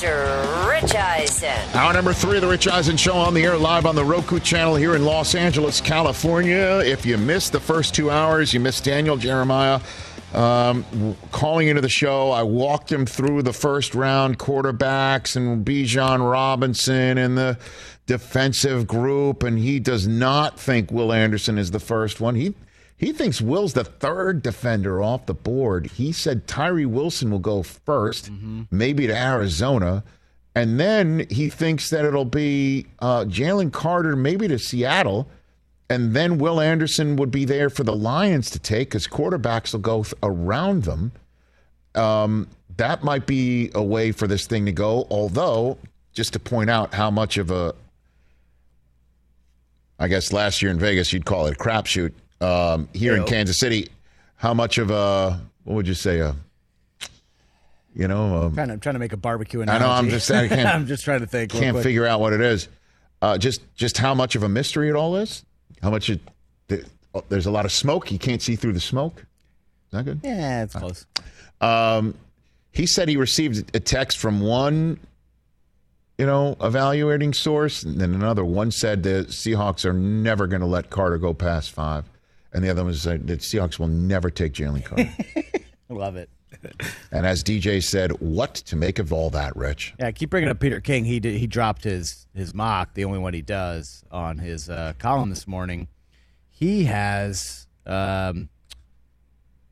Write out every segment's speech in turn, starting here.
It's Rich Eisen. Hour number three of the Rich Eisen Show on the air live on the Roku channel here in Los Angeles, California. If you missed the first two hours, you missed Daniel Jeremiah um, calling into the show. I walked him through the first round quarterbacks and Bijan Robinson and the defensive group, and he does not think Will Anderson is the first one. He he thinks Will's the third defender off the board. He said Tyree Wilson will go 1st maybe to Arizona. And then he thinks that it'll be uh, Jalen Carter, maybe to Seattle. And then Will Anderson would be there for the Lions to take because quarterbacks will go th- around them. Um, that might be a way for this thing to go. Although, just to point out how much of a, I guess last year in Vegas you'd call it a crapshoot. Um, here in Kansas City, how much of a what would you say a, you know, a, Trying to trying to make a barbecue and I know, I'm just- I I'm just trying to think. can't quick. figure out what it is. Uh, just just how much of a mystery it all is. How much it, oh, there's a lot of smoke. You can't see through the smoke. Is that good? Yeah, it's close. Um, he said he received a text from one, you know, evaluating source, and then another one said the Seahawks are never going to let Carter go past five, and the other one said that Seahawks will never take Jalen Carter. Love it. and as DJ said, what to make of all that, Rich? Yeah, keep bringing up Peter King. He did, he dropped his his mock, the only one he does on his uh, column this morning. He has um,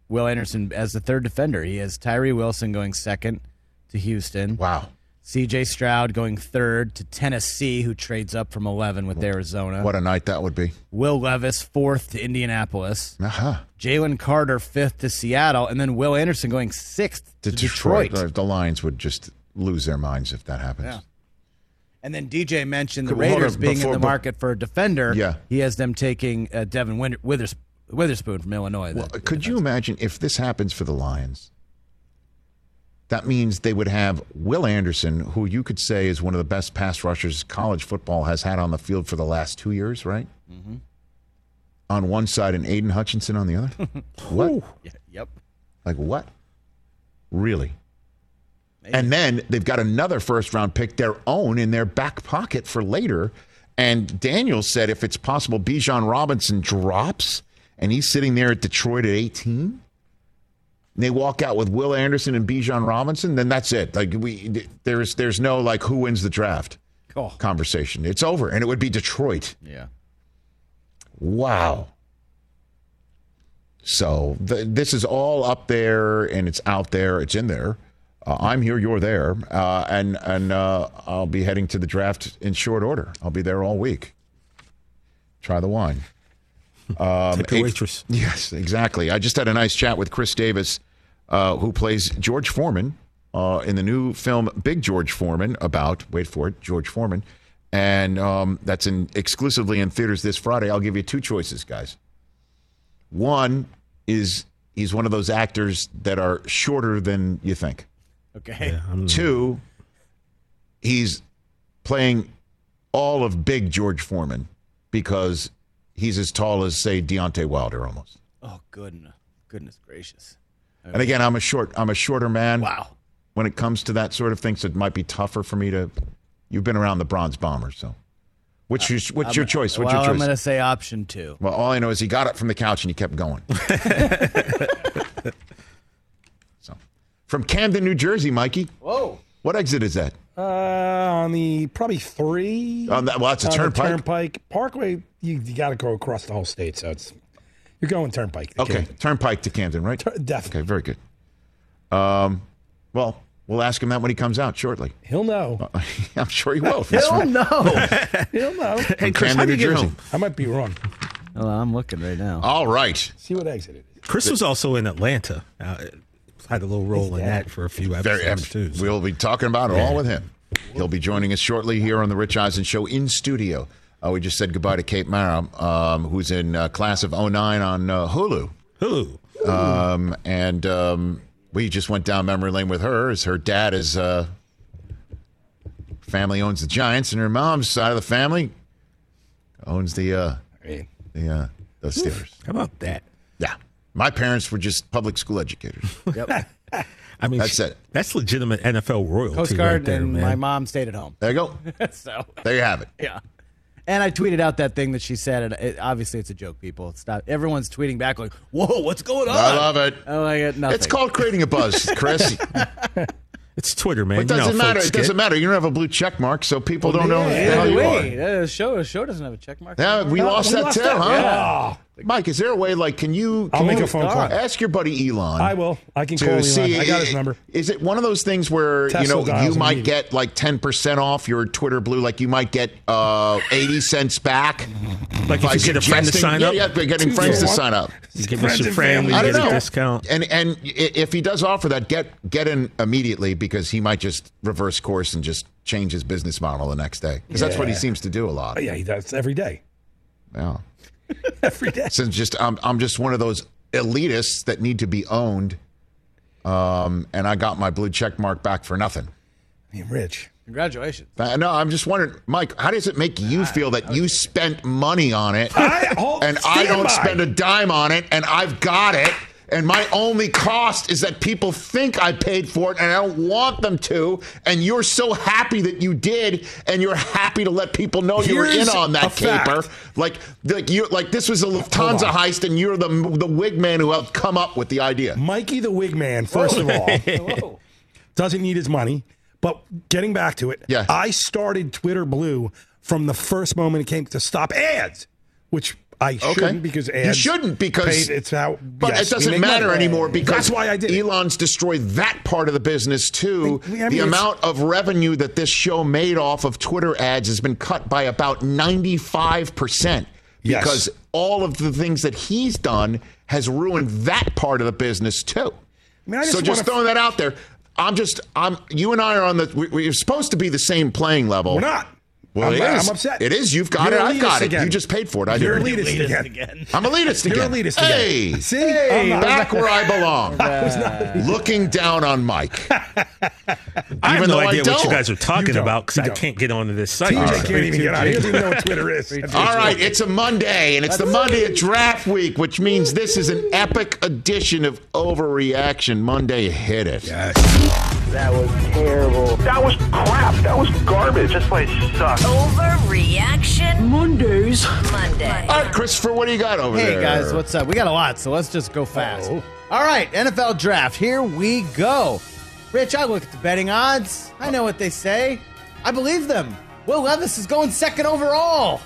Will Anderson as the third defender. He has Tyree Wilson going second to Houston. Wow. C.J. Stroud going third to Tennessee, who trades up from 11 with Arizona. What a night that would be. Will Levis fourth to Indianapolis. Uh-huh. Jalen Carter fifth to Seattle, and then Will Anderson going sixth To Detroit. Detroit. The Lions would just lose their minds if that happens. Yeah. And then DJ mentioned the Raiders being before- in the market for a defender. Yeah. He has them taking uh, Devon Withers- Witherspoon from Illinois. Well, could you imagine if this happens for the Lions? That means they would have Will Anderson, who you could say is one of the best pass rushers college football has had on the field for the last two years, right? Mm-hmm. On one side and Aidan Hutchinson on the other. what? Yeah, yep. Like what? Really? And then they've got another first round pick, their own, in their back pocket for later. And Daniel said if it's possible, Bijan Robinson drops and he's sitting there at Detroit at 18. They walk out with Will Anderson and Bijan Robinson, then that's it. Like we there's there's no like who wins the draft Oh. conversation. It's over. And it would be Detroit. Yeah. Wow. So th- this is all up there and it's out there. It's in there. Uh, I'm here, you're there, uh, and and uh, I'll be heading to the draft in short order. I'll be there all week. Try the wine. Um, Tip your eight- waitress. Yes, exactly. I just had a nice chat with Khris Davis, uh, who plays George Foreman uh, in the new film Big George Foreman about wait for it George Foreman, and um, that's in exclusively in theaters this Friday. I'll give you two choices, guys. One is he's one of those actors that are shorter than you think. Okay. Two, he's playing all of big George Foreman because he's as tall as say Deontay Wilder almost. Oh, goodness. Goodness gracious. And again, I'm a short I'm a shorter man. Wow. When it comes to that sort of thing, so it might be tougher for me to. You've been around the Bronze Bomber, so what's your what's your choice? What's well, your I'm going to say option two. Well, all I know is he got up from the couch and he kept going. so, from Camden, New Jersey, Mikey. Whoa. What exit is that? Uh, on the probably three. On that- well, that's a turnpike. Turnpike Parkway. You, you got to go across the whole state, so it's you're going Turnpike. Okay, Camden. Turnpike to Camden, right? definitely. Okay, very good. Um, well, we'll ask him that when he comes out shortly. He'll know. I'm sure he will. He'll know. He'll know. From Chris, Camden, how'd New you get Jersey. home? I might be wrong. well, I'm looking right now. All right. See what exit it is. Khris was also in Atlanta. Uh, had a little role in that for a few Very, episodes too. so- we'll be talking about it all with him. He'll be joining us shortly here on the Rich Eisen Show in studio. Uh, we just said goodbye to Kate Mara, um, who's in uh, class of 09 on uh, Hulu. Hulu. Um, and um, we just went down memory lane with her as her dad is uh, family owns the Giants, and her mom's side of the family owns the uh, I mean, the uh, the Steelers. How about that? Yeah, my parents were just public school educators. Yep. I mean, That's it. That's legitimate NFL royalty Coast right Guard there, and man. my mom stayed at home. There you go. so There you have it. yeah. And I tweeted out that thing that she said, and it, obviously it's a joke. People, it's not. Everyone's tweeting back like, "Whoa, what's going on?" I love it. I'm like, nothing. It's called creating a buzz, Chris. It's Twitter, man. It doesn't how matter. folks It doesn't get. matter. You don't have a blue check mark, so people don't know who the Hey, hell you wait, are. uh, show show doesn't have a check mark. Yeah, we No, lost we that lost too, that. huh? Yeah. Mike, is there a way like can you? I'll can make you a phone call. Ask your buddy Elon. I will. I can to call Elon. see. I got his number. Is it one of those things where Tesla you know you might get like ten percent off your Twitter Blue? Like you might get uh, eighty cents back. Like if you get a friend to suggesting- sign yeah, up, Yeah, getting friends to sign up. you give Friends us your and family, family. you get don't a discount. And and if he does offer that, get get in immediately because he might just reverse course and just change his business model the next day because that's what he seems to do a lot. Oh, yeah, he does every day. Yeah. Every day. Since just I'm I'm just one of those elitists that need to be owned. Um, and I got my blue check mark back for nothing. I mean, Rich. Congratulations. Uh, No, I'm just wondering, Mike, how does it make you feel that you spent money on it I- and I don't by. spend a dime on it and I've got it and my only cost is that people think I paid for it and I don't want them to and you're so happy that you did and you're happy to let people know you were in on that caper fact. like like you like this was a Lufthansa heist and you're the the wig man who helped come up with the idea. Mikey the wig man, first of all, doesn't need his money. But getting back to it, Yeah. I started Twitter Blue from the first moment it came to stop ads, which I shouldn't because ads. you shouldn't because it's how. But yes, it doesn't matter money. anymore because that's why I did. it. Elon's destroyed that part of the business too. I mean, the amount of revenue that this show made off of Twitter ads has been cut by about ninety-five percent Yes. because all of the things that he's done has ruined that part of the business too. I mean, I so just just throwing that out there. I'm just I'm you and I are on the we, we're supposed to be the same playing level. We're not. Well, I'm, it is. I'm upset. It is. You've got You're it. I've got elitist it. You just paid for it. I You're didn't. elitist again. I'm elitist again. You're again. elitist again. Hey, See? hey, I'm back where I belong. I was not- Looking down on Mike. I have Even no though I idea what you guys are talking about because I can't get onto this site. TJ So- can't even get out. He doesn't even know what Twitter is. All right, it's a Monday, and it's the Monday of draft week, which means this is an epic edition of Overreaction Monday. Hit it. That was terrible. That was crap. That was garbage. This place sucks. Overreaction Mondays. Monday. All right, Christopher, what do you got over here? Hey there? guys, what's up? We got a lot, so let's just go fast. All right, NFL draft. Here we go. Rich, I look at the betting odds. I know what they say. I believe them. Will Levis is going second overall.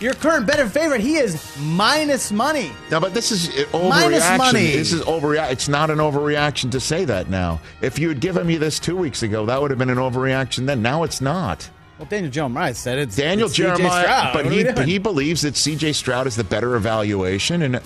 Your current better favorite, he is minus money. No, but this is uh, overreaction. Minus money. This is overreaction. It's not an overreaction to say that now. If you had given me this two weeks ago, that would have been an overreaction then. Now it's not. Well, Daniel Jeremiah said it's Daniel it's Jeremiah, but he doing? he believes that C.J. Stroud is the better evaluation, and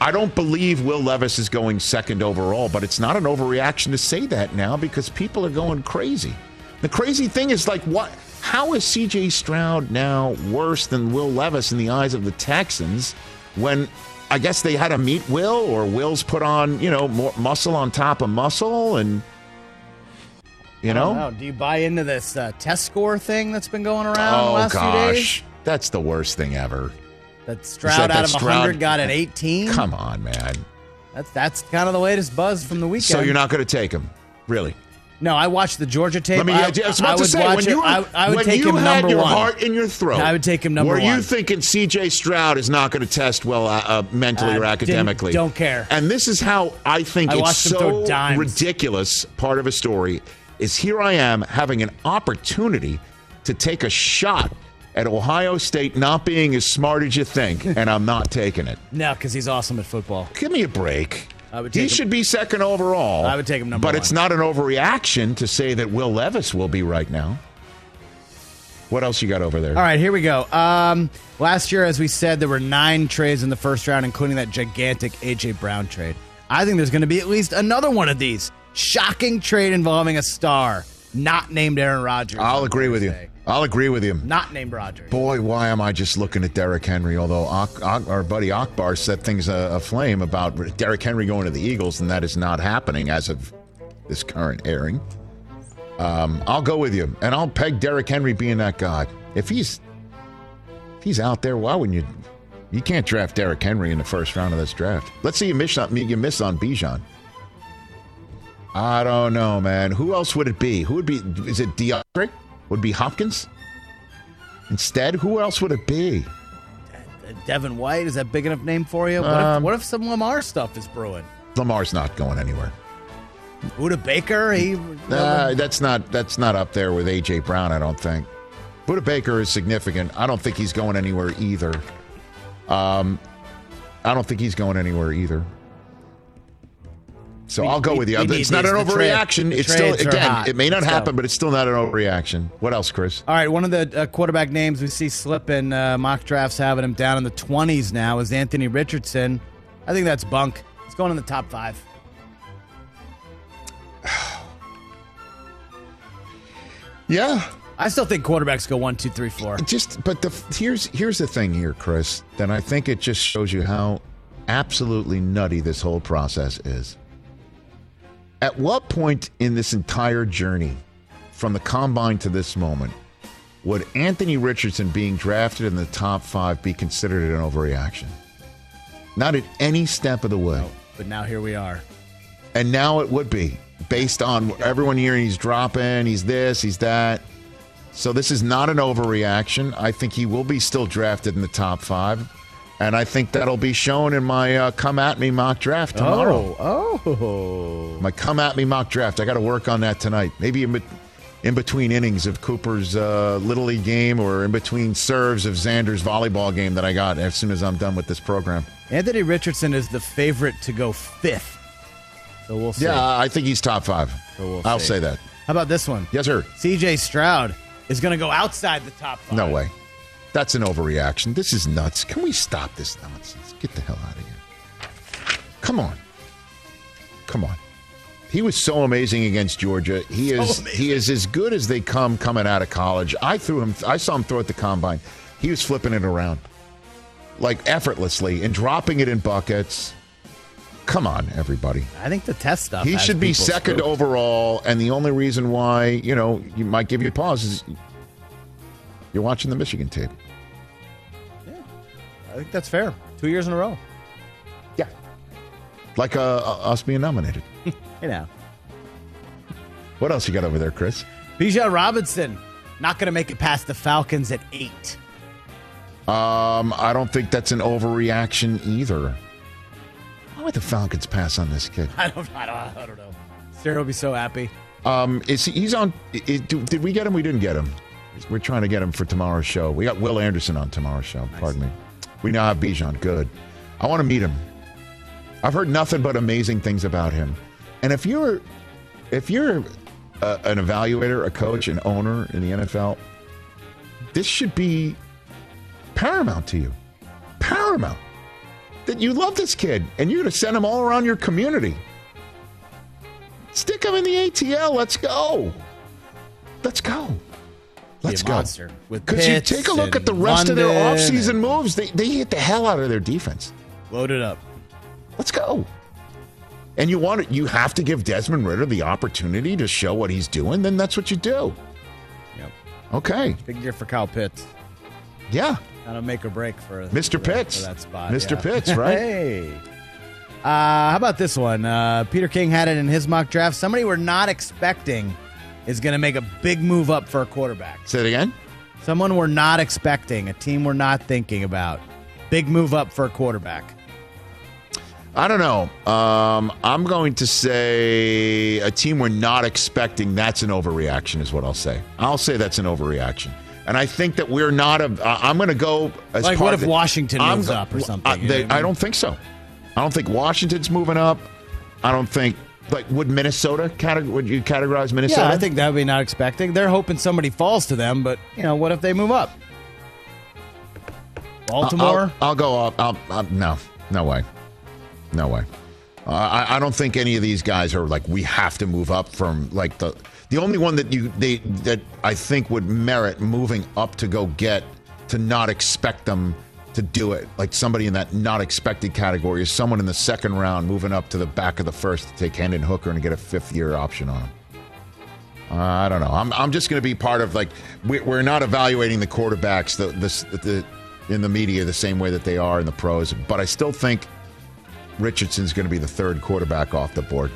I don't believe Will Levis is going second overall. But it's not an overreaction to say that now because people are going crazy. The crazy thing is like what? How is C.J. Stroud now worse than Will Levis in the eyes of the Texans when? I guess they had to meet Will, or Will's put on, you know, more muscle on top of muscle, and you know, know. Do you buy into this uh, test score thing that's been going around the oh last few days? gosh, that's the worst thing ever. That Stroud that out of Stroud- 100 got an 18. Come on, man. That's that's kind of the latest buzz from the weekend. So you're not going to take him, really? No, I watched the Georgia tape. Let me. I, I, was I to say when it. you were, I, I would when take you him had number your one. heart in your throat. I would take him number one. Were you thinking C.J. Stroud is not going to test well uh, uh, mentally or academically? don't care. And this is how I think it's watched him throw so ridiculous. Part of a story is here I am having an opportunity to take a shot at Ohio State not being as smart as you think, and I'm not taking it. No, because he's awesome at football. Give me a break. He him- should be second overall. I would take him number one. But one. it's not an overreaction to say that Will Levis will be right now. What else you got over there? All right, here we go. Um, last year, as we said, there were nine trades in the first round, including that gigantic AJ Brown trade. I think there's going to be at least another one of these shocking trade involving a star not named Aaron Rodgers. I'll agree with you. I'll agree with you. Not named Rodgers. Boy, why am I just looking at Derrick Henry? Although Ak- Ak- our buddy Akbar set things a- aflame about Derrick Henry going to the Eagles, and that is not happening as of this current airing. Um, I'll go with you, and I'll peg Derrick Henry being that guy. If he's if he's out there, why wouldn't you? You can't draft Derrick Henry in the first round of this draft. Let's see you miss on you miss on Bijan. I don't know, man. Who else would it be? Who would be? Is it DeAndre? Would be Hopkins? Instead, who else would it be? Devin White is that big enough name for you? What, Um, if, what if some Lamar stuff is brewing? Lamar's not going anywhere. Budda Baker, he Uh, that's not that's not up there with AJ Brown. I don't think. Budda Baker is significant. I don't think he's going anywhere either. Um, I don't think he's going anywhere either. So We- I'll go we- with you. we It's not an these. Trade- overreaction. the it's still again. hot. It may not Let's go. happen, but it's still not an overreaction. What else, Chris? All right, one of the uh, quarterback names we see slipping uh, mock drafts having him down in the 20s now is Anthony Richardson. I think that's bunk. He's going in the top five. Yeah, I still think quarterbacks go one, two, three, four. just but the here's here's the thing here, Chris. Then I think it just shows you how absolutely nutty this whole process is. At what point in this entire journey, from the combine to this moment, would Anthony Richardson being drafted in the top five be considered an overreaction? Not at any step of the way. But now here we are. And now it would be based on everyone hearing he's dropping, he's this, he's that. So this is not an overreaction. I think he will be still drafted in the top five. And I think that'll be shown in my uh, come at me mock draft tomorrow. Oh, oh. My come at me mock draft. I got to work on that tonight. Maybe in, bet in between innings of Cooper's uh, Little League game or in between serves of Xander's volleyball game that I got as soon as I'm done with this program. Anthony Richardson is the favorite to go fifth. So we'll see. Yeah, I think he's top five. So we'll I'll say that. How about this one? Yes, sir. CJ Stroud is going to go outside the top five. No way. That's an overreaction. This is nuts. Can we stop this nonsense? Get the hell out of here. Come on. Come on. He was so amazing against Georgia. He So is amazing. he is as good as they come coming out of college. I threw him I saw him throw at the combine. He was flipping it around. Like effortlessly and dropping it in buckets. Come on, everybody. I think the test stuff. He should be second spooked. overall, and the only reason why, you know, you might give you pause is you're watching the Michigan tape. I think that's fair. Two years in a row. Yeah. Like uh, uh, us being nominated. You know. What else you got over there, Chris? Bijan Robinson not going to make it past the Falcons at eight. Um, I don't think that's an overreaction either. Why would the Falcons pass on this kid? I don't. I don't. I don't know. Sarah will be so happy. Um, is he, he's on? i- i- do- did we get him? We didn't get him. We're trying to get him for tomorrow's show. We got Will Anderson on tomorrow's show. Pardon me. We now have Bijan. Good. I want to meet him. I've heard nothing but amazing things about him. And if you're, if you're a, an evaluator, a coach, an owner in the NFL, this should be paramount to you. Paramount that you love this kid and you're going to send him all around your community. Stick him in the ATL. Let's go. Let's go. Let's a go. Because you take a look at the rest of their London offseason moves. They, they hit the hell out of their defense. Load it up. Let's go. And you want it, you have to give Desmond Ridder the opportunity to show what he's doing, then that's what you do. Yep. Okay. Big year for Kyle Pitts. Yeah. Not a make or break for Mr. for that- Pitts. for that spot. Mr. yeah. Pitts, right? hey. Uh, how about this one? Uh, Peter King had it in his mock draft. Somebody we're not expecting is going to make a big move up for a quarterback. Say it again. Someone we're not expecting, a team we're not thinking about. Big move up for a quarterback. I don't know. Um, I'm going to say a team we're not expecting. That's an overreaction, is what I'll say. I'll say that's an overreaction. And I think that we're not a. Uh, I'm going to go as Like, what if the- Washington I'm moves up or something? I, they- I I don't think so. I don't think Washington's moving up. I don't think. Like, would Minnesota categ- Would you categorize Minnesota? Yeah, I think that would be not expecting. They're hoping somebody falls to them, but you know, what if they move up? Baltimore. I'll, I'll go up. I'll, i no, no way, no way. Uh, I, I don't think any of these guys are like we have to move up from like the the only one that you they that I think would merit moving up to go get to not expect them to do it like somebody in that not expected category is someone in the second round moving up to the back of the first to take Hendon Hooker and get a fifth year option on him. Uh, I don't know. I'm, I'm just going to be part of like we, we're not evaluating the quarterbacks the, the the in the media the same way that they are in the pros, but I still think Richardson's going to be the third quarterback off the board.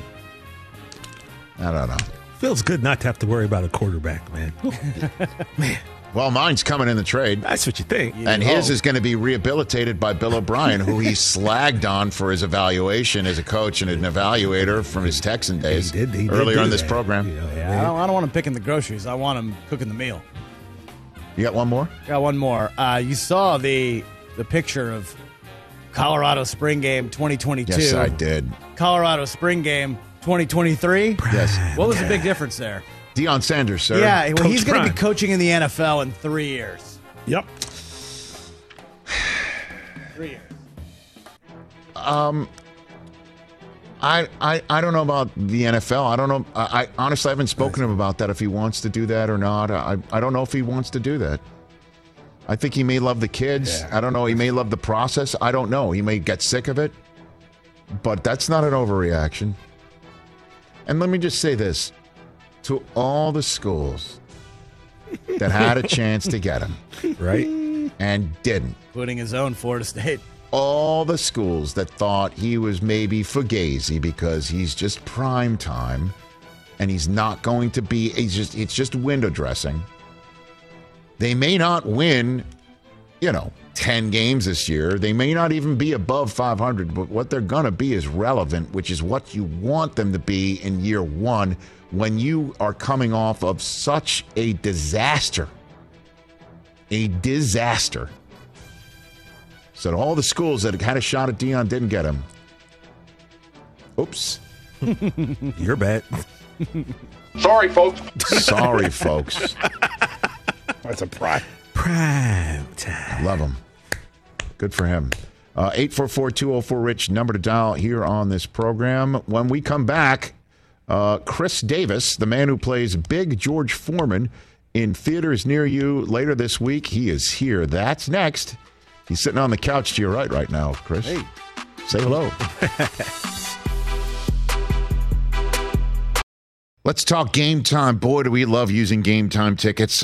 I don't know. Feels good not to have to worry about a quarterback, man. man. Well, mine's coming in the trade. That's what you think. And his is going to be rehabilitated by Bill O'Brien, who he slagged on for his evaluation as a coach and an evaluator from his Texan days He did- he earlier do on this that, program. you know. Yeah, I don't, I don't want him picking the groceries. I want him cooking the meal. You got one more? Got one more. Uh, you saw the the picture of Colorado Spring Game 2022. Yes, I did. Colorado Spring Game 2023. Yes. What was the big difference there? Deion Sanders, sir. Yeah, well, he's going to be coaching in the NFL in three years. Yep. Three years. Um, I, I, I don't know about the NFL. I don't know. I, I honestly I haven't spoken to him about that if he wants to do that or not. I, I don't know if he wants to do that. I think he may love the kids. I don't know. He may love the process. I don't know. He may get sick of it. But that's not an overreaction. And let me just say this to all the schools that had a chance to get him Right? and didn't Including his own Florida State. all the schools that thought he was maybe fugazi because he's just prime time and he's not going to be he's just it's just window dressing they may not win you know 10 games this year they may not even be above 500 but what they're going to be is relevant which is what you want them to be in year 1 when you are coming off of such a disaster a disaster so all the schools that had a shot at Deion didn't get him. Oops. Your bet. Sorry, folks. Sorry, folks. That's a pride. Prime time. Love him. Good for him. Uh, 844-204-RICH, number to dial here on this program. When we come back, uh, Khris Davis, the man who plays Big George Foreman in theaters near you later this week, he is here. That's next. He's sitting on the couch to your right right now, Chris. Hey. Say hello. Let's talk game time. Boy, do we love using game time tickets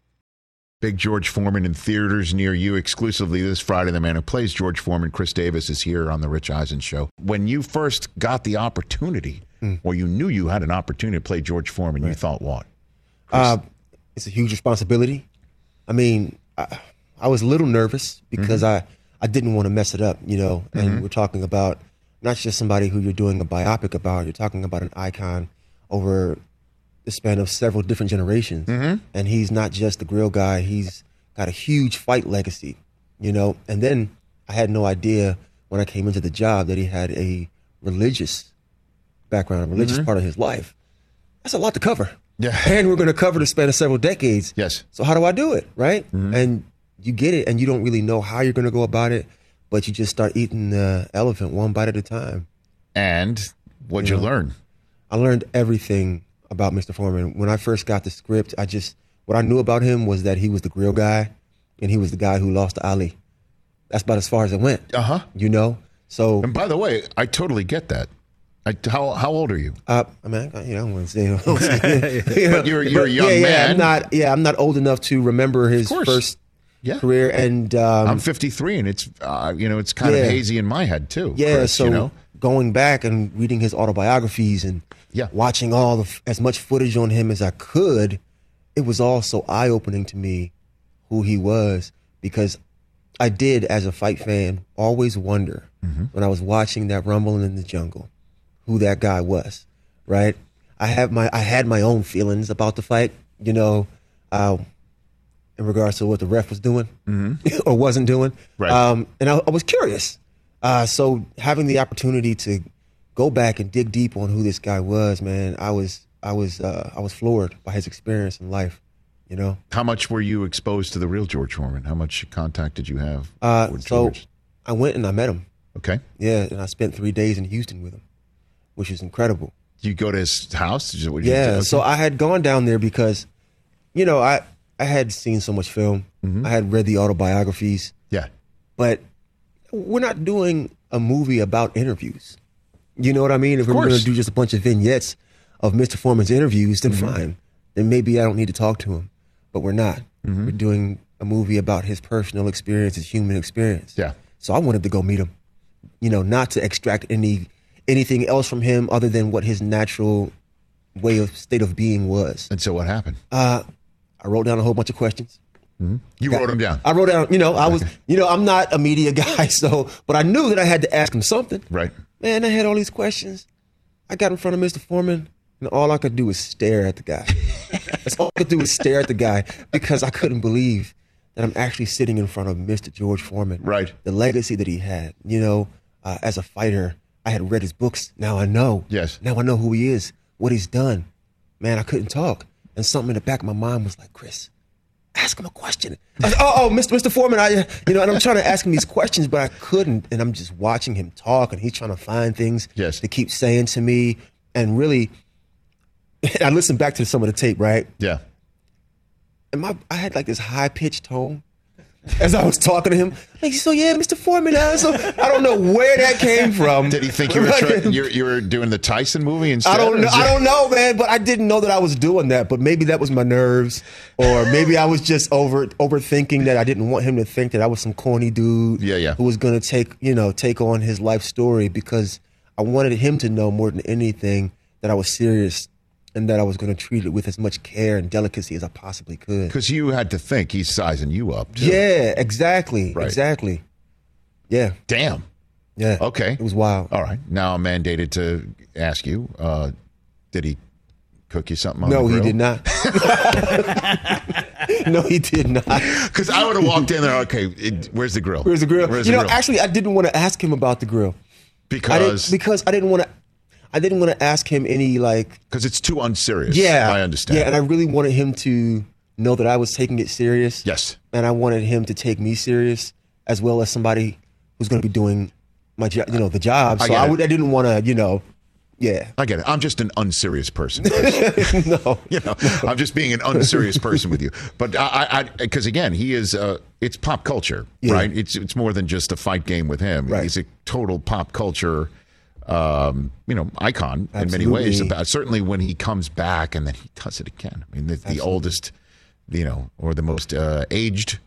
Big George Foreman in theaters near you exclusively this Friday. The man who plays George Foreman, Khris Davis, is here on the Rich Eisen Show. When you first got the opportunity, hmm. or you knew you had an opportunity to play George Foreman, you thought what? Uh, it's a huge responsibility. I mean, I, I was a little nervous because mm-hmm. I, I didn't want to mess it up, you know. And mm-hmm. we're talking about not just somebody who you're doing a biopic about, you're talking about an icon over the span of several different generations. Mm-hmm. And he's not just the grill guy, he's got a huge fight legacy, you know. And then I had no idea when I came into the job that he had a religious background, a religious mm-hmm. part of his life. That's a lot to cover. Yeah. And we're going to cover the span of several decades. Yes. So how do I do it, right? Mm-hmm. And you get it, and you don't really know how you're going to go about it, but you just start eating the elephant one bite at a time. And what'd you learn? I learned everything about Mr. Foreman. When I first got the script, I just what I knew about him was that he was the grill guy, and he was the guy who lost to Ali. That's about as far as it went. Uh huh. You know. So And by the way, I totally get that. I, how how old are you? Uh, I mean, I, you know, I don't want to say, But you're- you're a young yeah, yeah, man. I'm not, yeah, I'm not old enough to remember his first Yeah. career, and um, I'm 53, and it's uh, you know it's kind Yeah. of hazy in my head too. yeah. Chris, so you know? Going back and reading his autobiographies and Yeah. watching all the as much footage on him as I could, it was all so eye opening to me who he was because I did, as a fight fan, always wonder Mm-hmm. when I was watching that rumbling in the jungle, who that guy was. Right? I have my I had my own feelings about the fight. You know, uh, in regards to what the ref was doing or wasn't doing. Mm-hmm. Right. Um, and I, I was curious. Uh, so having the opportunity to go back and dig deep on who this guy was, man, I was I was uh, I was floored by his experience in life. You know. How much were you exposed to the real George Foreman? How much contact did you have Uh, so I went and I met him. Okay. Yeah, and I spent three days in Houston with him, which is incredible. Did you go to his house? Did you- what did Yeah. Okay. So I had gone down there because, you know, I I had seen so much film. Mm-hmm. I had read the autobiographies, yeah. but we're not doing a movie about interviews. You know what I mean? If we're going to do just a bunch of vignettes of Mr. Foreman's interviews, then Mm-hmm. fine. Then maybe I don't need to talk to him. But we're not. Mm-hmm. We're doing a movie about his personal experience, his human experience. Yeah. So I wanted to go meet him. You know, not to extract any anything else from him other than what his natural way of state of being was. And so what happened? Uh, I wrote down a whole bunch of questions. You wrote him down. I wrote down, you know, I was, you know, I'm not a media guy, so, but I knew that I had to ask him something. Right. Man, I had all these questions. I got in front of Mr. Foreman, and all I could do was stare at the guy. That's all I could do was stare at the guy because I couldn't believe that I'm actually sitting in front of Mr. George Foreman. Right. The legacy that he had. You know, uh, as a fighter, I had read his books. Now I know. Yes. Now I know who he is, what he's done. Man, I couldn't talk. And something in the back of my mind was like, Khris, ask him a question. I was, oh, oh, Mr. Mr. Foreman, I, uh, you know, and I'm trying to ask him these questions, but I couldn't. And I'm just watching him talk, and he's trying to find things Yes. to keep saying to me. And really, I listened back to some of the tape, right? Yeah. And my, I had like this high pitched tone as I was talking to him. Like, so yeah, Mr. Foreman. uh, So I don't know where that came from. Did he think you were try- you're, you were doing the Tyson movie instead? I don't know. I don't know, man. But I didn't know that I was doing that. But maybe that was my nerves, or maybe I was just over overthinking that. I didn't want him to think that I was some corny dude. Yeah, yeah. Who was going to take you know take on his life story because I wanted him to know more than anything that I was serious and that I was going to treat it with as much care and delicacy as I possibly could. Because you had to think he's sizing you up. Too. Yeah, exactly, Right. exactly. Yeah, Damn. yeah. Okay. it was wild. All right. Now I'm mandated to ask you: uh, Did he cook you something? On No, he did not. no, he did not. Because I would have walked in there. Okay, it, where's the grill? Where's the grill? Where's you the know, grill? actually, I didn't want to ask him about the grill. I because because I didn't want to. I didn't want to ask him any like. because it's too unserious. Yeah, I understand. Yeah, and I really wanted him to know that I was taking it serious. yes, and I wanted him to take me serious as well as somebody who's going to be doing my job. You know, the job. So get I, would. I didn't want to. You know. Yeah. I get it. I'm just an unserious person. no. you know, I'm just being an unserious person with you. But I, because again, he is. Uh, it's pop culture, Yeah. right? It's it's more than just a fight game with him. Right. He's a total pop culture, um, you know, icon in many ways. About certainly when he comes back and then he does it again. I mean, the, the oldest, you know, or the most uh, aged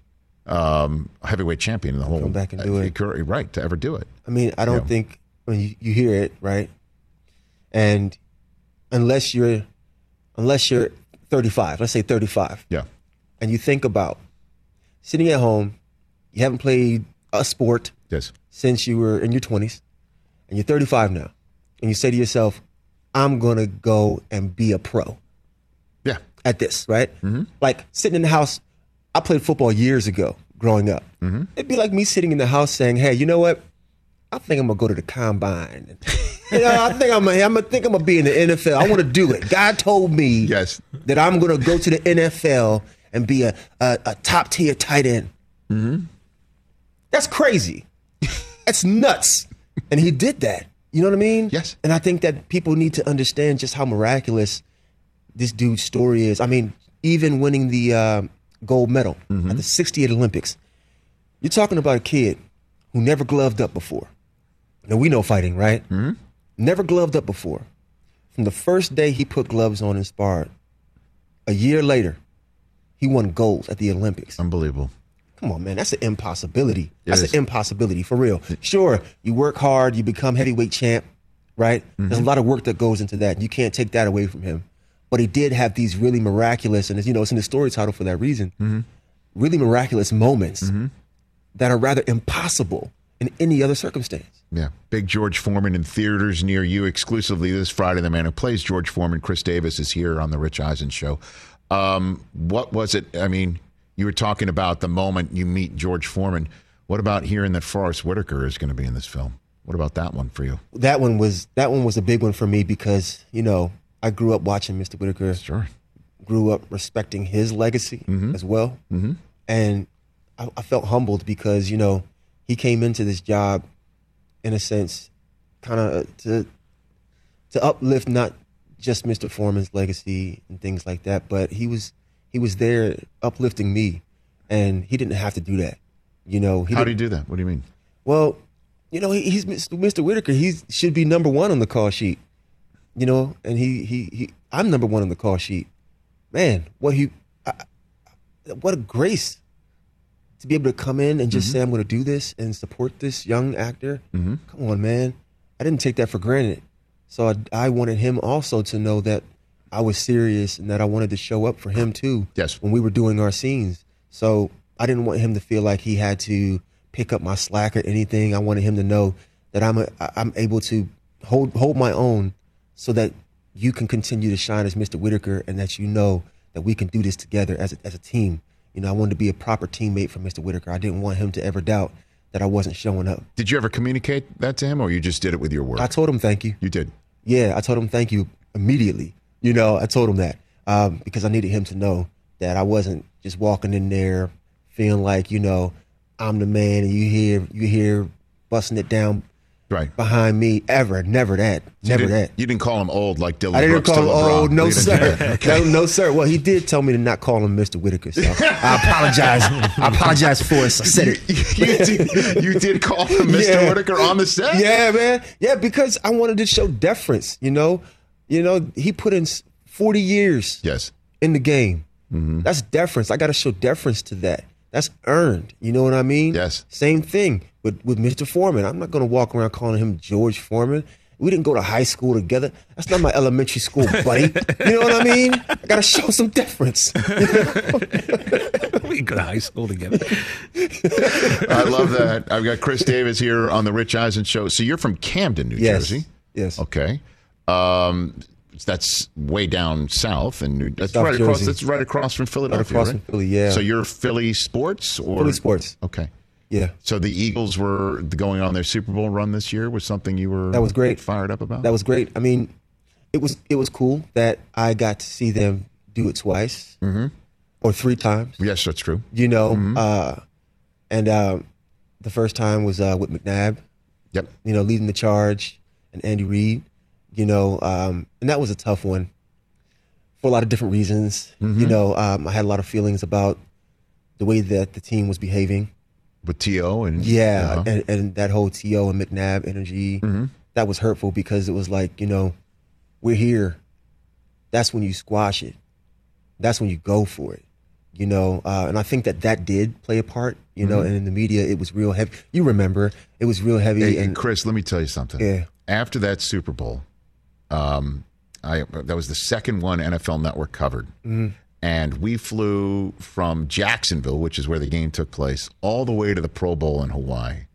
um, heavyweight champion in the whole Come back and do uh, it. right to ever do it. I mean, I don't Yeah. think when you, you hear it, right? And unless you're unless you're 35, let's say 35, Yeah, and you think about sitting at home, you haven't played a sport yes, since you were in your 20s, and you're 35 now, and you say to yourself, I'm going to go and be a pro yeah, at this, right? Mm-hmm. Like sitting in the house, I played football years ago growing up. Mm-hmm. It'd be like me sitting in the house saying, hey, you know what? I think I'm gonna go to the combine. you know, I think I'm gonna, I'm gonna think I'm gonna be in the NFL. I want to do it. God told me Yes. that I'm gonna go to the NFL and be a a, a top tier tight end. That's crazy. That's nuts. And he did that. You know what I mean? Yes. And I think that people need to understand just how miraculous this dude's story is. I mean, even winning the uh, gold medal at the 68 Olympics, you're talking about a kid who never gloved up before. Now we know fighting, right? Mm-hmm. Never gloved up before. From the first day he put gloves on and sparred, a year later, he won gold at the Olympics. Unbelievable. Come on, man. That's an impossibility. It That's an impossibility for real. Sure, you work hard, you become heavyweight champ, right? There's Mm-hmm. a lot of work that goes into that. You can't take that away from him. But he did have these really miraculous, and it's, you know, it's in the story title for that reason. Mm-hmm. Really miraculous moments that are rather impossible in any other circumstance. Yeah. Big George Foreman in theaters near you exclusively this Friday. The man who plays George Foreman, Khris Davis, is here on the Rich Eisen show. Um, what was it? I mean, you were talking about the moment you meet George Foreman. What about hearing that Forest Whitaker is going to be in this film? What about that one for you? That one was that one was a big one for me because you know I grew up watching Mr. Whitaker. Sure. grew up respecting his legacy Mm-hmm. as well. Mm-hmm. And I, I felt humbled because, you know, he came into this job in a sense kind of to to uplift not just Mr. Foreman's legacy and things like that, but he was he was there uplifting me and he didn't have to do that. You know, he How did he do that? What do you mean? well, you know, he, he's Mr. Whitaker. He should be number one on the call sheet. You know, and he he, he I'm number one on the call sheet. Man, what he, I, what a grace to be able to come in and just mm-hmm. say I'm going to do this and support this young actor. Mm-hmm. Come on, man. I didn't take that for granted. So I, I wanted him also to know that I was serious and that I wanted to show up for him too. Yes. When we were doing our scenes. So I didn't want him to feel like he had to pick up my slack or anything. I wanted him to know that I'm a, I'm able to hold hold my own so that you can continue to shine as Mr. Whitaker and that you know that we can do this together as a, as a team. You know, I wanted to be a proper teammate for Mr. Whitaker. I didn't want him to ever doubt that I wasn't showing up. Did you ever communicate that to him, or you just did it with your work? I told him thank you. you did. Yeah, I told him thank you immediately. You know, I told him that um, because I needed him to know that I wasn't just walking in there feeling like you know I'm the man and you hear you hear busting it down Right. behind me ever. Never that. You Never didn't, that. You didn't call him old like Dillon I didn't Brooks call him old. No, You sir. that. No, no, sir. Well, he did tell me to not call him Mr. Whitaker. So I apologize. I apologize for it. I said it. you, did, you did call him Mr. Yeah. Whitaker on the set? Yeah, man. Yeah, because I wanted to show deference. You know, you know, he put in forty years Yes. in the game. Mm-hmm. That's deference. I got to show deference to that. That's earned. You know what I mean? Yes. Same thing with with Mr. Foreman. I'm not going to walk around calling him George Foreman. We didn't go to high school together. That's not my elementary school buddy. you know what I mean? I got to show some deference. we go to high school together. I love that. I've got Khris Davis here on the Rich Eisen show. So you're from Camden, New Yes. Jersey. Yes. Okay. Um, that's way down south, and that's South right across. That's right across from Philadelphia. across right? from Philly, yeah. So you're Philly sports or Philly sports. Okay. Yeah. So the Eagles were going on their Super Bowl run this year. Was something you were That was great. Fired up about. That was great. I mean, it was it was cool that I got to see them do it twice or three times. yes, that's true. You know, uh, and um, the first time was uh, with McNabb. Yep. You know, leading the charge, and Andy Reid. You know, um, and that was a tough one for a lot of different reasons. You know, um, I had a lot of feelings about the way that the team was behaving. With T.O. and Yeah, Uh-huh. and, and that whole T.O. and McNabb energy that was hurtful because it was like you know, we're here. That's when you squash it. That's when you go for it. You know, uh, and I think that that did play a part. You know, and in the media, it was real heavy. You remember, it was real heavy. Hey, and Khris, let me tell you something. Yeah. After that Super Bowl, um, I that was the second one NFL Network covered, Mm-hmm. and we flew from Jacksonville, which is where the game took place, all the way to the Pro Bowl in Hawaii,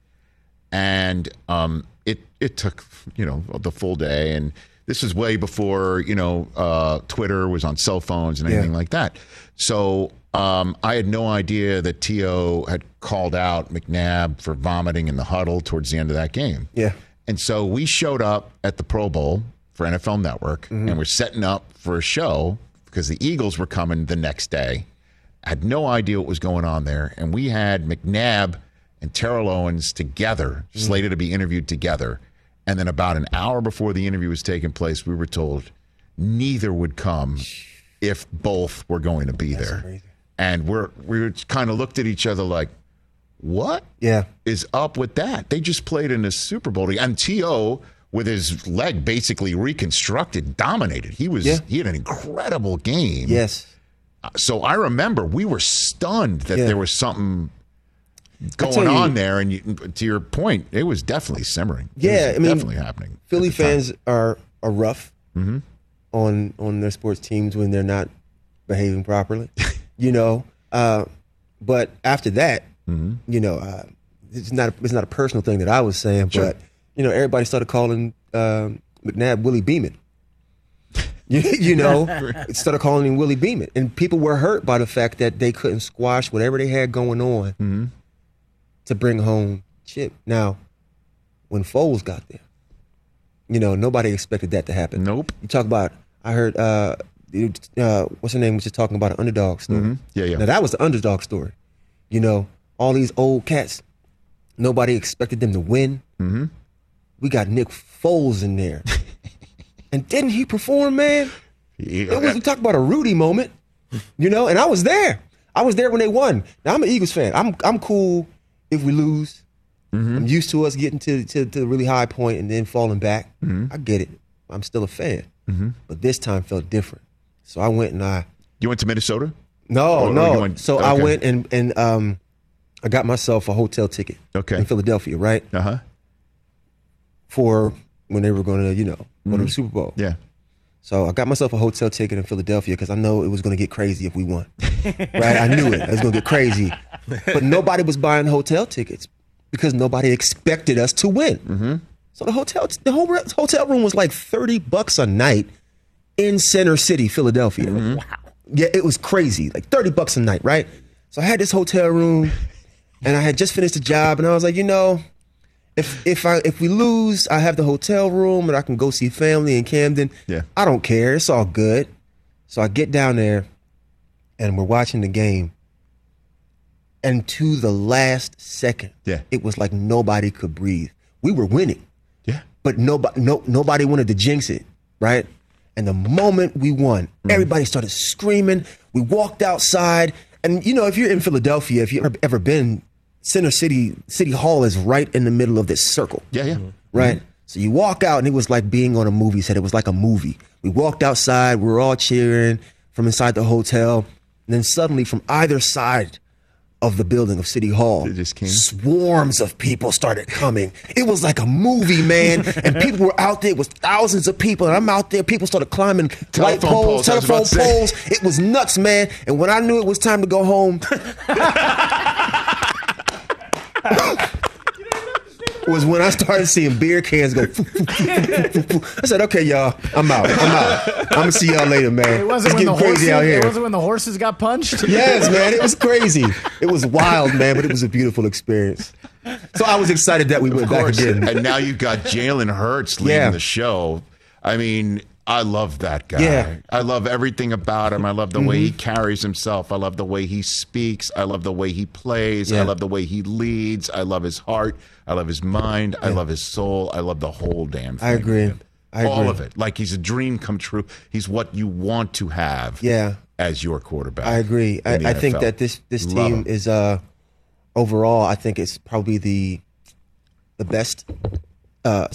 and um, it it took you know the full day, and this was way before you know uh, Twitter was on cell phones and anything Yeah. like that. So um, I had no idea that T.O. had called out McNabb for vomiting in the huddle towards the end of that game. Yeah. And so we showed up at the Pro Bowl for NFL Network Mm-hmm. and we're setting up for a show because the Eagles were coming the next day. I had no idea what was going on there. And we had McNabb and Terrell Owens together, Mm. slated to be interviewed together. And then about an hour before the interview was taking place, we were told neither would come if both were going to be there. crazy. And we're we kind of looked at each other like, what? Yeah. is up with that? They just played in a Super Bowl. And T.O., with his leg basically reconstructed, dominated. He was Yeah. he had an incredible game. Yes. So I remember we were stunned that Yeah. there was something going you- on there. And you, to your point, it was definitely simmering. It Yeah, was I mean, definitely happening. Philly time. fans are are rough on on their sports teams when they're not behaving properly, you know. Uh, but after that, you know, uh, it's not it's not a personal thing that I was saying, Sure. but you know, everybody started calling um, McNabb Willie Beamen. you, you know, started calling him Willie Beamen, and people were hurt by the fact that they couldn't squash whatever they had going on to bring home chip. Now, when Foles got there, you know, nobody expected that to happen. Nope. You talk about, I heard, uh, uh, what's her name was just talking about an underdog story. Mm-hmm. Yeah, yeah. Now that was the underdog story. You know, all these old cats, nobody expected them to win. Mm-hmm. We got Nick Foles in there, and didn't he perform, man? He- It was you talk about a Rudy moment, you know, and I was there. I was there when they won. Now I'm an Eagles fan. I'm I'm cool if we lose. I'm used to us getting to, to to the really high point and then falling back. I get it. I'm still a fan, but this time felt different. So I went and I you went to Minnesota? no Or- or no. you went- so I went and and um I got myself a hotel ticket. Okay. in Philadelphia, right Uh huh. For when they were going to you know go to the Super Bowl. Yeah. So I got myself a hotel ticket in Philadelphia because I know it was going to get crazy if we won. right? I knew it. It was going to get crazy. But nobody was buying hotel tickets because nobody expected us to win. Mm-hmm. So the hotel, the whole re- hotel room was like thirty bucks a night in Center City, Philadelphia. Mm-hmm. Wow. Yeah, it was crazy. Like thirty bucks a night, right? So I had this hotel room, and I had just finished a job, and I was like, you know, if if I if we lose, I have the hotel room and I can go see family in Camden. Yeah. I don't care. It's all good. So I get down there and we're watching the game. And to the last second, Yeah. it was like nobody could breathe. We were winning, Yeah. but nobody no nobody wanted to jinx it, right? And the moment we won, mm. everybody started screaming. We walked outside, and you know, if you're in Philadelphia, if you've ever been, Center City City Hall is right in the middle of this circle Yeah. Yeah. Mm-hmm. right? So you walk out, and it was like being on a movie set. It was like a movie. We walked outside, we were all cheering from inside the hotel, and then suddenly, from either side of the building of City Hall, It just came? swarms of people started coming. It was like a movie, man, and people were out there. It was thousands of people, and I'm out there. People started climbing light Telephone poles, poles, telephone about to say. poles. It was nuts, man. And when I knew it was time to go home. was when I started seeing beer cans go. I said, "Okay, y'all, I'm out. I'm out. I'm gonna see y'all later, man. It wasn't it's when the crazy horses. out It wasn't when the horses got punched. Yes, man, it was crazy. It was wild, man, but it was a beautiful experience. So I was excited that we went Of back again. And now you've got Jalen Hurts leading Yeah. the show. I mean, I love that guy. Yeah. Mm-hmm. I love everything about him. I love the way he carries himself. I love the way he speaks. I love the way he plays. I love the way he leads. I love his heart. I love his mind. I love his soul. I love the whole damn thing. I agree. I All agree. of it. Like he's a dream come true. He's what you want to have Yeah. as your quarterback. I agree. I, I think that this this Love team him. is uh overall. I think it's probably the the best uh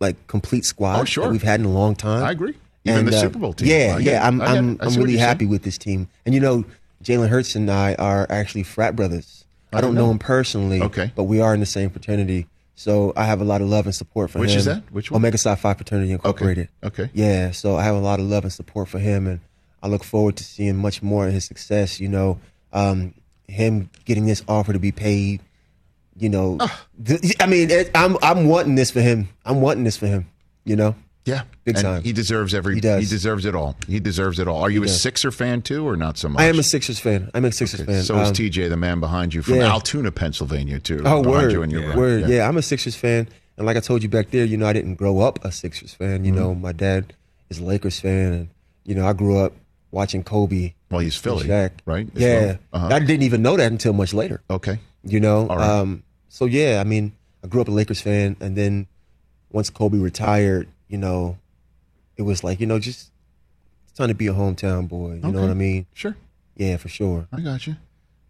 like complete squad Oh, sure. that we've had in a long time. I agree. Even the uh, Super Bowl team. Yeah, yeah. I'm I I'm. I I'm really you're saying. happy with this team. And you know, Jalen Hurts and I are actually frat brothers. I don't know him personally, Okay. but we are in the same fraternity. So I have a lot of love and support for Which him. Which is that? Which one? Omega Psi Phi Fraternity Incorporated. Okay. Yeah, so I have a lot of love and support for him, and I look forward to seeing much more of his success. You know, um, him getting this offer to be paid. You know, th- I mean, it, I'm I'm wanting this for him. I'm wanting this for him. You know, Yeah, Big and time. He deserves every. He does. he deserves it all. He deserves it all. Are you a does. Sixer fan too, or not so much? I am a Sixers fan. I'm a Sixers fan. So is Um, TJ, the man behind you from yeah. Altoona, Pennsylvania, too. Oh, behind word. you in your Yeah. Word. Yeah. I'm a Sixers fan. And like I told you back there, you know, I didn't grow up a Sixers fan. You know, my dad is a Lakers fan. And, you know, I grew up watching Kobe. Well, he's Philly, Shaq. right? As Yeah. well? Uh-huh. I didn't even know that until much later. Okay. You know? All right. Um, so, yeah, I mean, I grew up a Lakers fan. And then once Kobe retired, you know, it was like, you know, just it's time to be a hometown boy. You know what I mean? Sure. Yeah, for sure. I got you.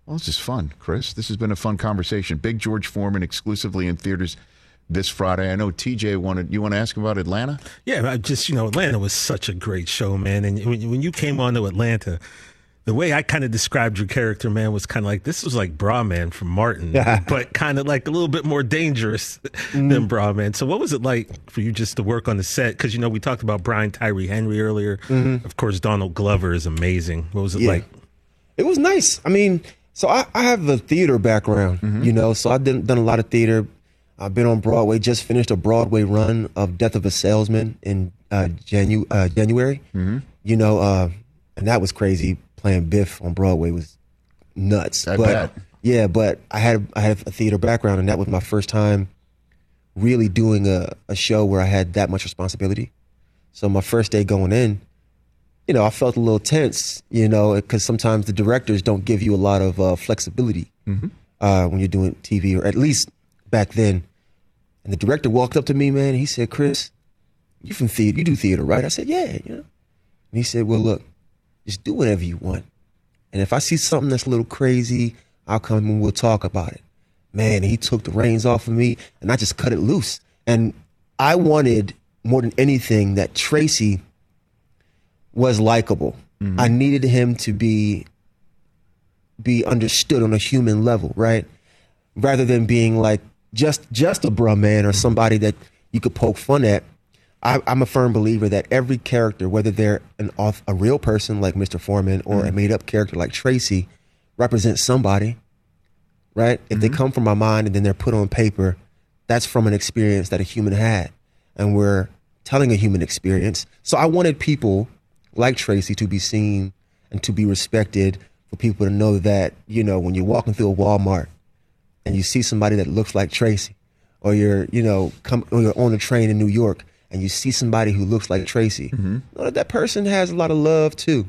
Well, this is fun, Khris. This has been a fun conversation. Big George Foreman exclusively in theaters this Friday. I know TJ wanted. You want to ask about Atlanta? Yeah, I just you know, Atlanta was such a great show, man. And when, when you came on to Atlanta, the way I kind of described your character, man, was kind of like this was like Bruh-Man from Martin, but kind of like a little bit more dangerous than Bruh-Man. So, what was it like for you just to work on the set? Because you know, we talked about Brian Tyree Henry earlier. Of course, Donald Glover is amazing. What was it Yeah. like? It was nice. I mean, so I, I have a theater background, you know, so I've done, done a lot of theater. I've been on Broadway, just finished a Broadway run of Death of a Salesman in uh, Janu- uh, January. You know, uh, and that was crazy. Playing Biff on Broadway was nuts. I but bet. yeah, but I had I had a theater background, and that was my first time really doing a, a show where I had that much responsibility. So my first day going in, you know, I felt a little tense, you know, because sometimes the directors don't give you a lot of uh, flexibility uh, when you're doing TV, or at least back then. And the director walked up to me, man. And he said, "Khris, you from theater? You do theater, right?" I said, "Yeah." You know. And he said, "Well, look, just do whatever you want. And if I see something that's a little crazy, I'll come and we'll talk about it." Man, he took the reins off of me, and I just cut it loose. And I wanted more than anything that Tracy was likable. Mm-hmm. I needed him to be be understood on a human level, right? Rather than being like just just a bruh man or somebody that you could poke fun at. I, I'm a firm believer that every character, whether they're an auth- a real person like Mr. Foreman or a mm-hmm. made up character like Tracy, represents somebody, right? If they mm-hmm. come from my mind and then they're put on paper, that's from an experience that a human had, and we're telling a human experience. So I wanted people like Tracy to be seen and to be respected, for people to know that you know when you're walking through a Walmart and you see somebody that looks like Tracy, or you're you know come or you're on a train in New York and you see somebody who looks like Tracy, know that that person has a lot of love too,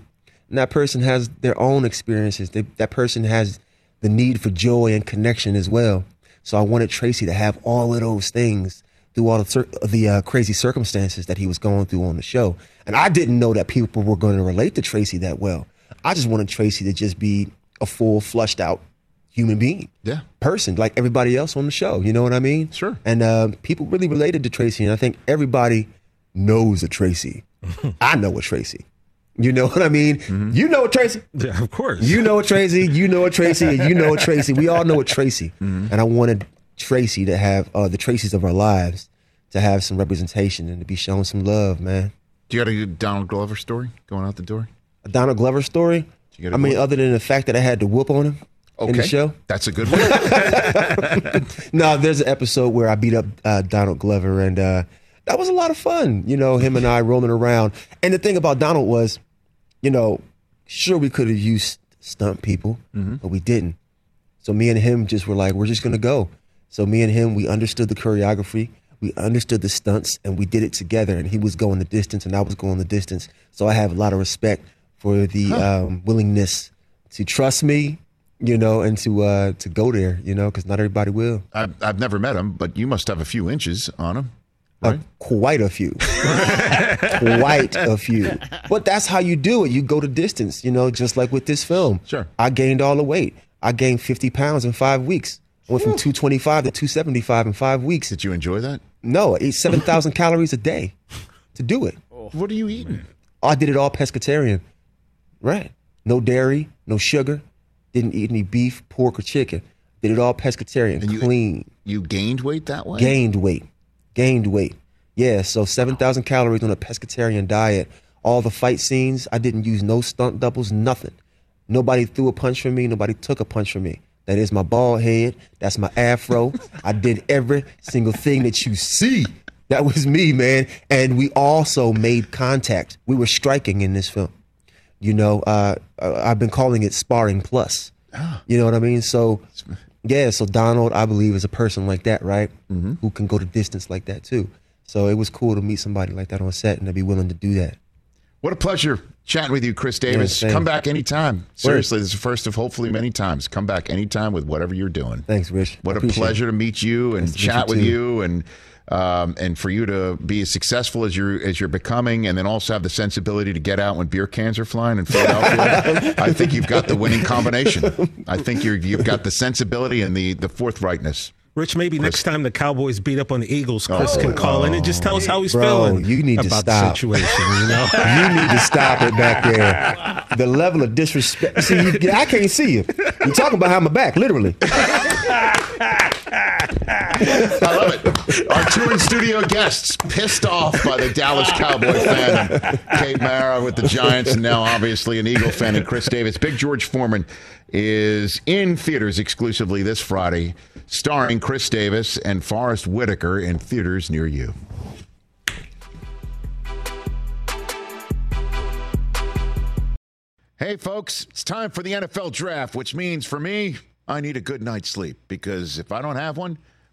and that person has their own experiences. They, that person has the need for joy and connection as well. So I wanted Tracy to have all of those things through all the, the uh, crazy circumstances that he was going through on the show. And I didn't know that people were going to relate to Tracy that well. I just wanted Tracy to just be a full, flushed out human being. Yeah. Person like everybody else on the show. You know what I mean? Sure. And uh, people really related to Tracy. And I think everybody knows a Tracy. I know a Tracy. You know what I mean? You know a Tracy. Yeah, of course. You know a Tracy, you know a Tracy, and you know a Tracy. We all know a Tracy. Mm-hmm. And I wanted Tracy to have uh, the Tracys of our lives to have some representation and to be shown some love, man. Do you got a Donald Glover story going out the door? A Donald Glover story. Get mean, whoop? other than the fact that I had to whoop on him in the show. That's a good one. No, there's an episode where I beat up uh, Donald Glover, and uh, that was a lot of fun. You know, him and I roaming around. And the thing about Donald was, you know, sure we could have used stunt people, but we didn't. So me and him just were like, we're just gonna go. So me and him, we understood the choreography, we understood the stunts, and we did it together. And he was going the distance, and I was going the distance. So I have a lot of respect for the um, willingness to trust me, you know, and to uh, to go there, you know, because not everybody will. I've, I've never met him, but you must have a few inches on him. Uh, Right? quite a few. quite a few. But that's how you do it. You go the distance, you know, just like with this film. Sure. I gained all the weight. I gained 50 pounds in five weeks. I went from 225 to 275 in five weeks. Did you enjoy that? No, I ate 7,000 calories a day to do it. What are you eating? I did it all pescatarian. Right. No dairy, no sugar. Didn't eat any beef, pork, or chicken. Did it all pescatarian, And you- clean. You gained weight that way? gained weight gained weight yeah so 7000 calories on a pescatarian diet all the fight scenes i didn't use no stunt doubles nothing nobody threw a punch from me nobody took a punch from me that is my bald head that's my afro i did every single thing that you see That was me, man. And we also made contact. We were striking in this film. You know, uh, uh, I've been calling it sparring plus. You know what I mean? So, yeah. So Donald, I believe, is a person like that, right? Mm-hmm. Who can go to distance like that too. So it was cool to meet somebody like that on set and to be willing to do that. What a pleasure chatting with you, Khris Davis. thanks. Come back anytime. Seriously, this is the first of hopefully many times. Come back anytime with whatever you're doing. Thanks, Rich. What a pleasure it. to meet you and Nice chat you with too. you and um, and for you to be as successful as you're as you're becoming, and then also have the sensibility to get out when beer cans are flying in Philadelphia. I think you've got the winning combination. I think you're you've got the sensibility and the the forthrightness. Rich, maybe next time the Cowboys beat up on the Eagles, Khris can call in and just tell us how he's Bro, feeling you need to about stop. the situation. You know, You need to stop it back there. The level of disrespect. See, you, I can't see you. You're talking behind my back, literally. I love it. Our touring studio guests pissed off by the Dallas Cowboy fan, Kate Mara with the Giants, and now obviously an Eagle fan, and Khris Davis. Big George Foreman is in theaters exclusively this Friday, starring Khris Davis and Forest Whitaker in theaters near you. Hey, folks, it's time for the NFL draft, which means for me, I need a good night's sleep because if I don't have one,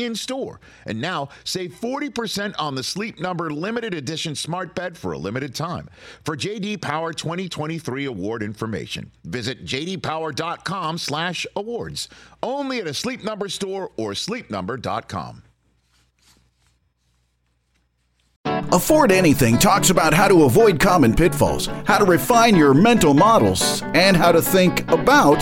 in store. And now save 40% on the Sleep Number limited edition smart bed for a limited time. For JD Power 2023 award information, visit jdpower.com/awards. Only at a Sleep Number store or sleepnumber.com. Afford Anything talks about how to avoid common pitfalls, how to refine your mental models, and how to think about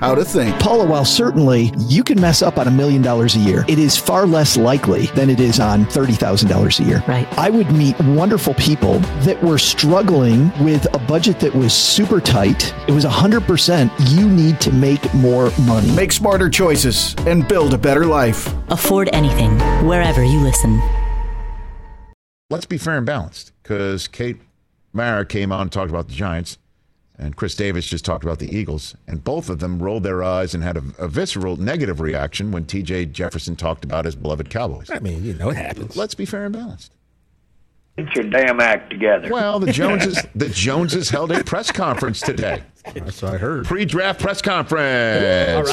how to think. Paula, while certainly you can mess up on a million dollars a year, it is far less likely than it is on $30,000 a year. Right. I would meet wonderful people that were struggling with a budget that was super tight. It was 100% you need to make more money. Make smarter choices and build a better life. Afford anything, wherever you listen. Let's be fair and balanced because Kate Mara came on and talked about the Giants, and Khris Davis just talked about the Eagles, and both of them rolled their eyes and had a, a visceral negative reaction when T.J. Jefferson talked about his beloved Cowboys. I mean, you know, it happens. Let's be fair and balanced. Get your damn act together. Well, the Joneses the Joneses held a press conference today. That's what I heard. Pre-draft press conference.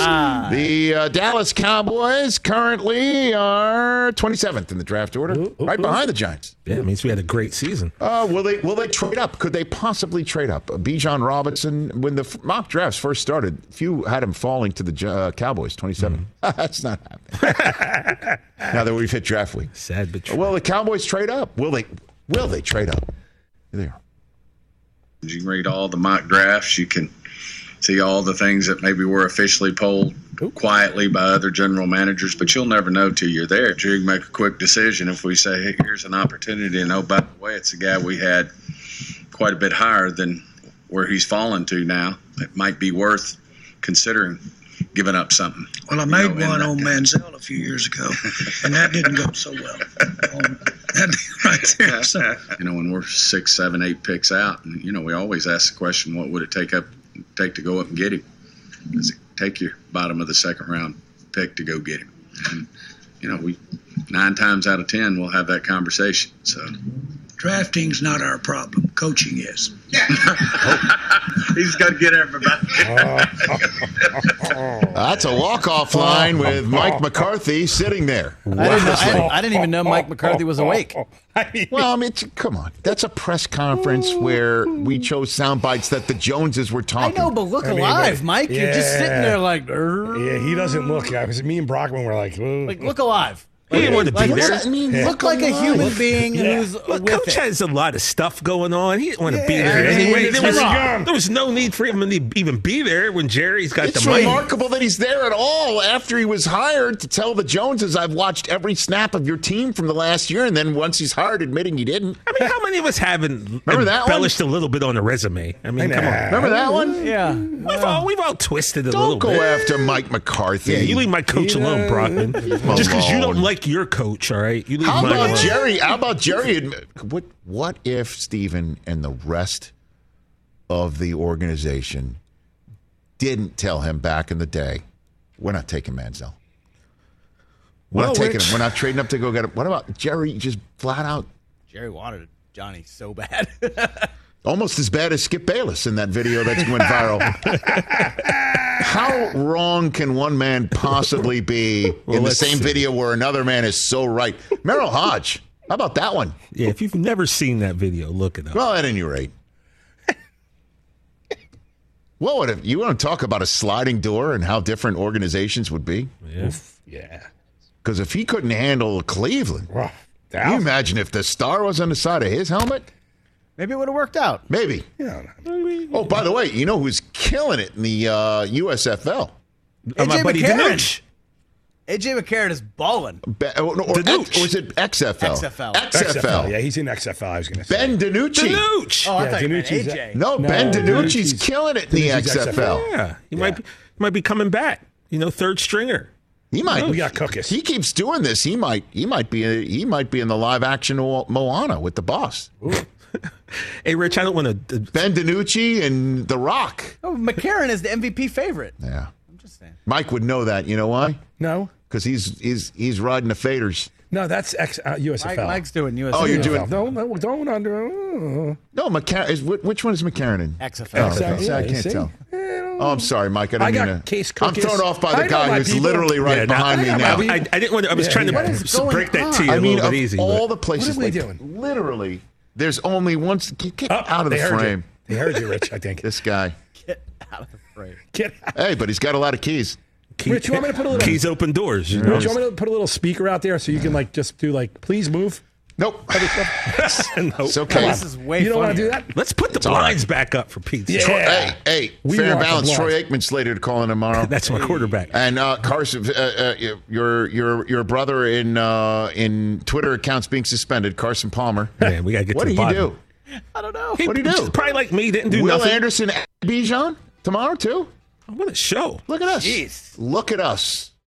The uh, Dallas Cowboys currently are 27th in the draft order, right behind the Giants. Yeah, it means we had a great season. Uh, will they will they trade up? Could they possibly trade up? Uh, Bijan Robinson, when the mock drafts first started, few had him falling to the uh, Cowboys, 27. That's not happening. now that we've hit draft week. Sad but true. Will the Cowboys trade up? Will they? Will they trade up? There. You can read all the mock drafts. You can see all the things that maybe were officially polled quietly by other general managers, but you'll never know till you're there. You can make a quick decision if we say, hey, here's an opportunity, and oh, by the way, it's a guy we had quite a bit higher than where he's fallen to now. It might be worth considering giving up something. Well, I you made know, one on. Manziel a few years ago, and that didn't go so well. Um, that right there. So, you know, when we're six, seven, eight picks out, and you know, we always ask the question, what would it take up take to go up and get him? Does it take your bottom of the second round pick to go get him? And, you know, we nine times out of ten we'll have that conversation. So drafting's not our problem. Coaching is. he's got to get everybody. That's a walk-off line with Mike McCarthy sitting there. I didn't, know, I, didn't, I didn't even know Mike McCarthy was awake. Well, I mean, it's- come on. That's a press conference where we chose sound bites that the Joneses were talking. I talking. know, but look I mean, alive, but- Mike. You're just sitting Yeah. there like, "Grr." Yeah, he doesn't look. Uh, I was me and Brockman were like, "Ooh." like look alive. He didn't want to be what's there. that mean? Look like a human being Yeah. who's Look, with Coach it. has a lot of stuff going on. He didn't want to be there I mean, anyway. it's There was, wrong. there was no need for him to even be there when Jerry's got It's the money. remarkable that he's there at all after he was hired to tell the Joneses, I've watched every snap of your team from the last year. And then once he's hired, admitting he didn't. I mean, how many of us haven't Remember that one? embellished a little bit on a resume? I mean, come on. Remember that one? Yeah. We've all, we've all twisted a little Don't go bit. after Mike McCarthy. Yeah, you leave my coach alone, Brockman. Just because you don't like your coach, all right? You leave How mine about alone. Jerry? How about Jerry? admit- What What if Stephen and the rest of the organization didn't tell him back in the day, we're not taking Manziel. We're Well, not taking Rich- him. We're not trading up to go get him. What about Jerry? Just flat out, Jerry wanted Johnny so bad. almost as bad as Skip Bayless in that video that's went viral. How wrong can one man possibly be Well, in the same see. video where another man is so right? Merril Hoge. How about that one? Yeah, if you've never seen that video, look it up. Well, at any rate. What would have, you want to talk about a sliding door and how different organizations would be? Yeah. Yeah. Because if he couldn't handle Cleveland, Well, can you imagine if the star was on the side of his helmet? Maybe it would have worked out. Maybe. yeah. Oh, by the way, you know who's killing it in the uh, USFL? Uh, my AJ buddy McCarron. Danuch. AJ McCarron is balling. Be- or, or, Danuch. or was it XFL? XFL. XFL. Yeah, he's in XFL. I was going to say. Ben DiNucci. Danuch. Oh, I Yeah, thought you meant DiNucci's- AJ. No, No, Ben DiNucci's DiNucci's- killing it in the DiNucci's XFL. Yeah, he might be, he might be coming back. You know, third stringer. He might. we got cookies. He keeps doing this. He might. He might be. he might be in the live action Mo- Moana with the boss. Hey, Rich, I don't want to. Ben DiNucci and The Rock. Oh, McCarron is the MVP favorite. Yeah. I'm just saying. Mike would know that. You know why? No, Because he's he's he's riding the faders. no, that's X, uh, USFL. Mike, Mike's doing US. Oh, you're doing- Don't, don't, don't under. uh, No, McCarron. Is, which one is McCarron in? XFL. Oh, XFL, okay. See, I can't see? tell. Oh, I'm sorry, Mike. I didn't I got mean to. case I'm thrown off by the know guy who's people. literally right Yeah, behind me now. I, I didn't want to. I was Yeah, trying yeah. to What is going break that to you I mean, little of bit easy. all but- the places, What are we like, doing? literally, there's only one. Get, get Oh, out of the frame. You. They heard you, Rich. I think. This guy. Get out of the frame. Get out. Hey, but he's got a lot of keys. Key- Rich, you want me to put a little- keys open doors? You know? Rich, you want me to put a little speaker out there so you can like just do like, please move. Nope. Nope. It's okay. This is way You don't want to do that? Let's put the all right. blinds back up for Pete's Yeah. sake. Hey, hey, We fair and want the balanced. Troy blocks. Aikman slated to call in tomorrow. That's my quarterback. And uh, Carson, uh, uh, your your your brother in uh, in Twitter accounts being suspended, Carson Palmer. Man, we gotta get what to did the he bottom. do? You do? I don't know. He- What'd you do? Probably like me, didn't do Will nothing. Anderson, at Bijan tomorrow too. I'm gonna show! Look at us. Jeez. Look at us.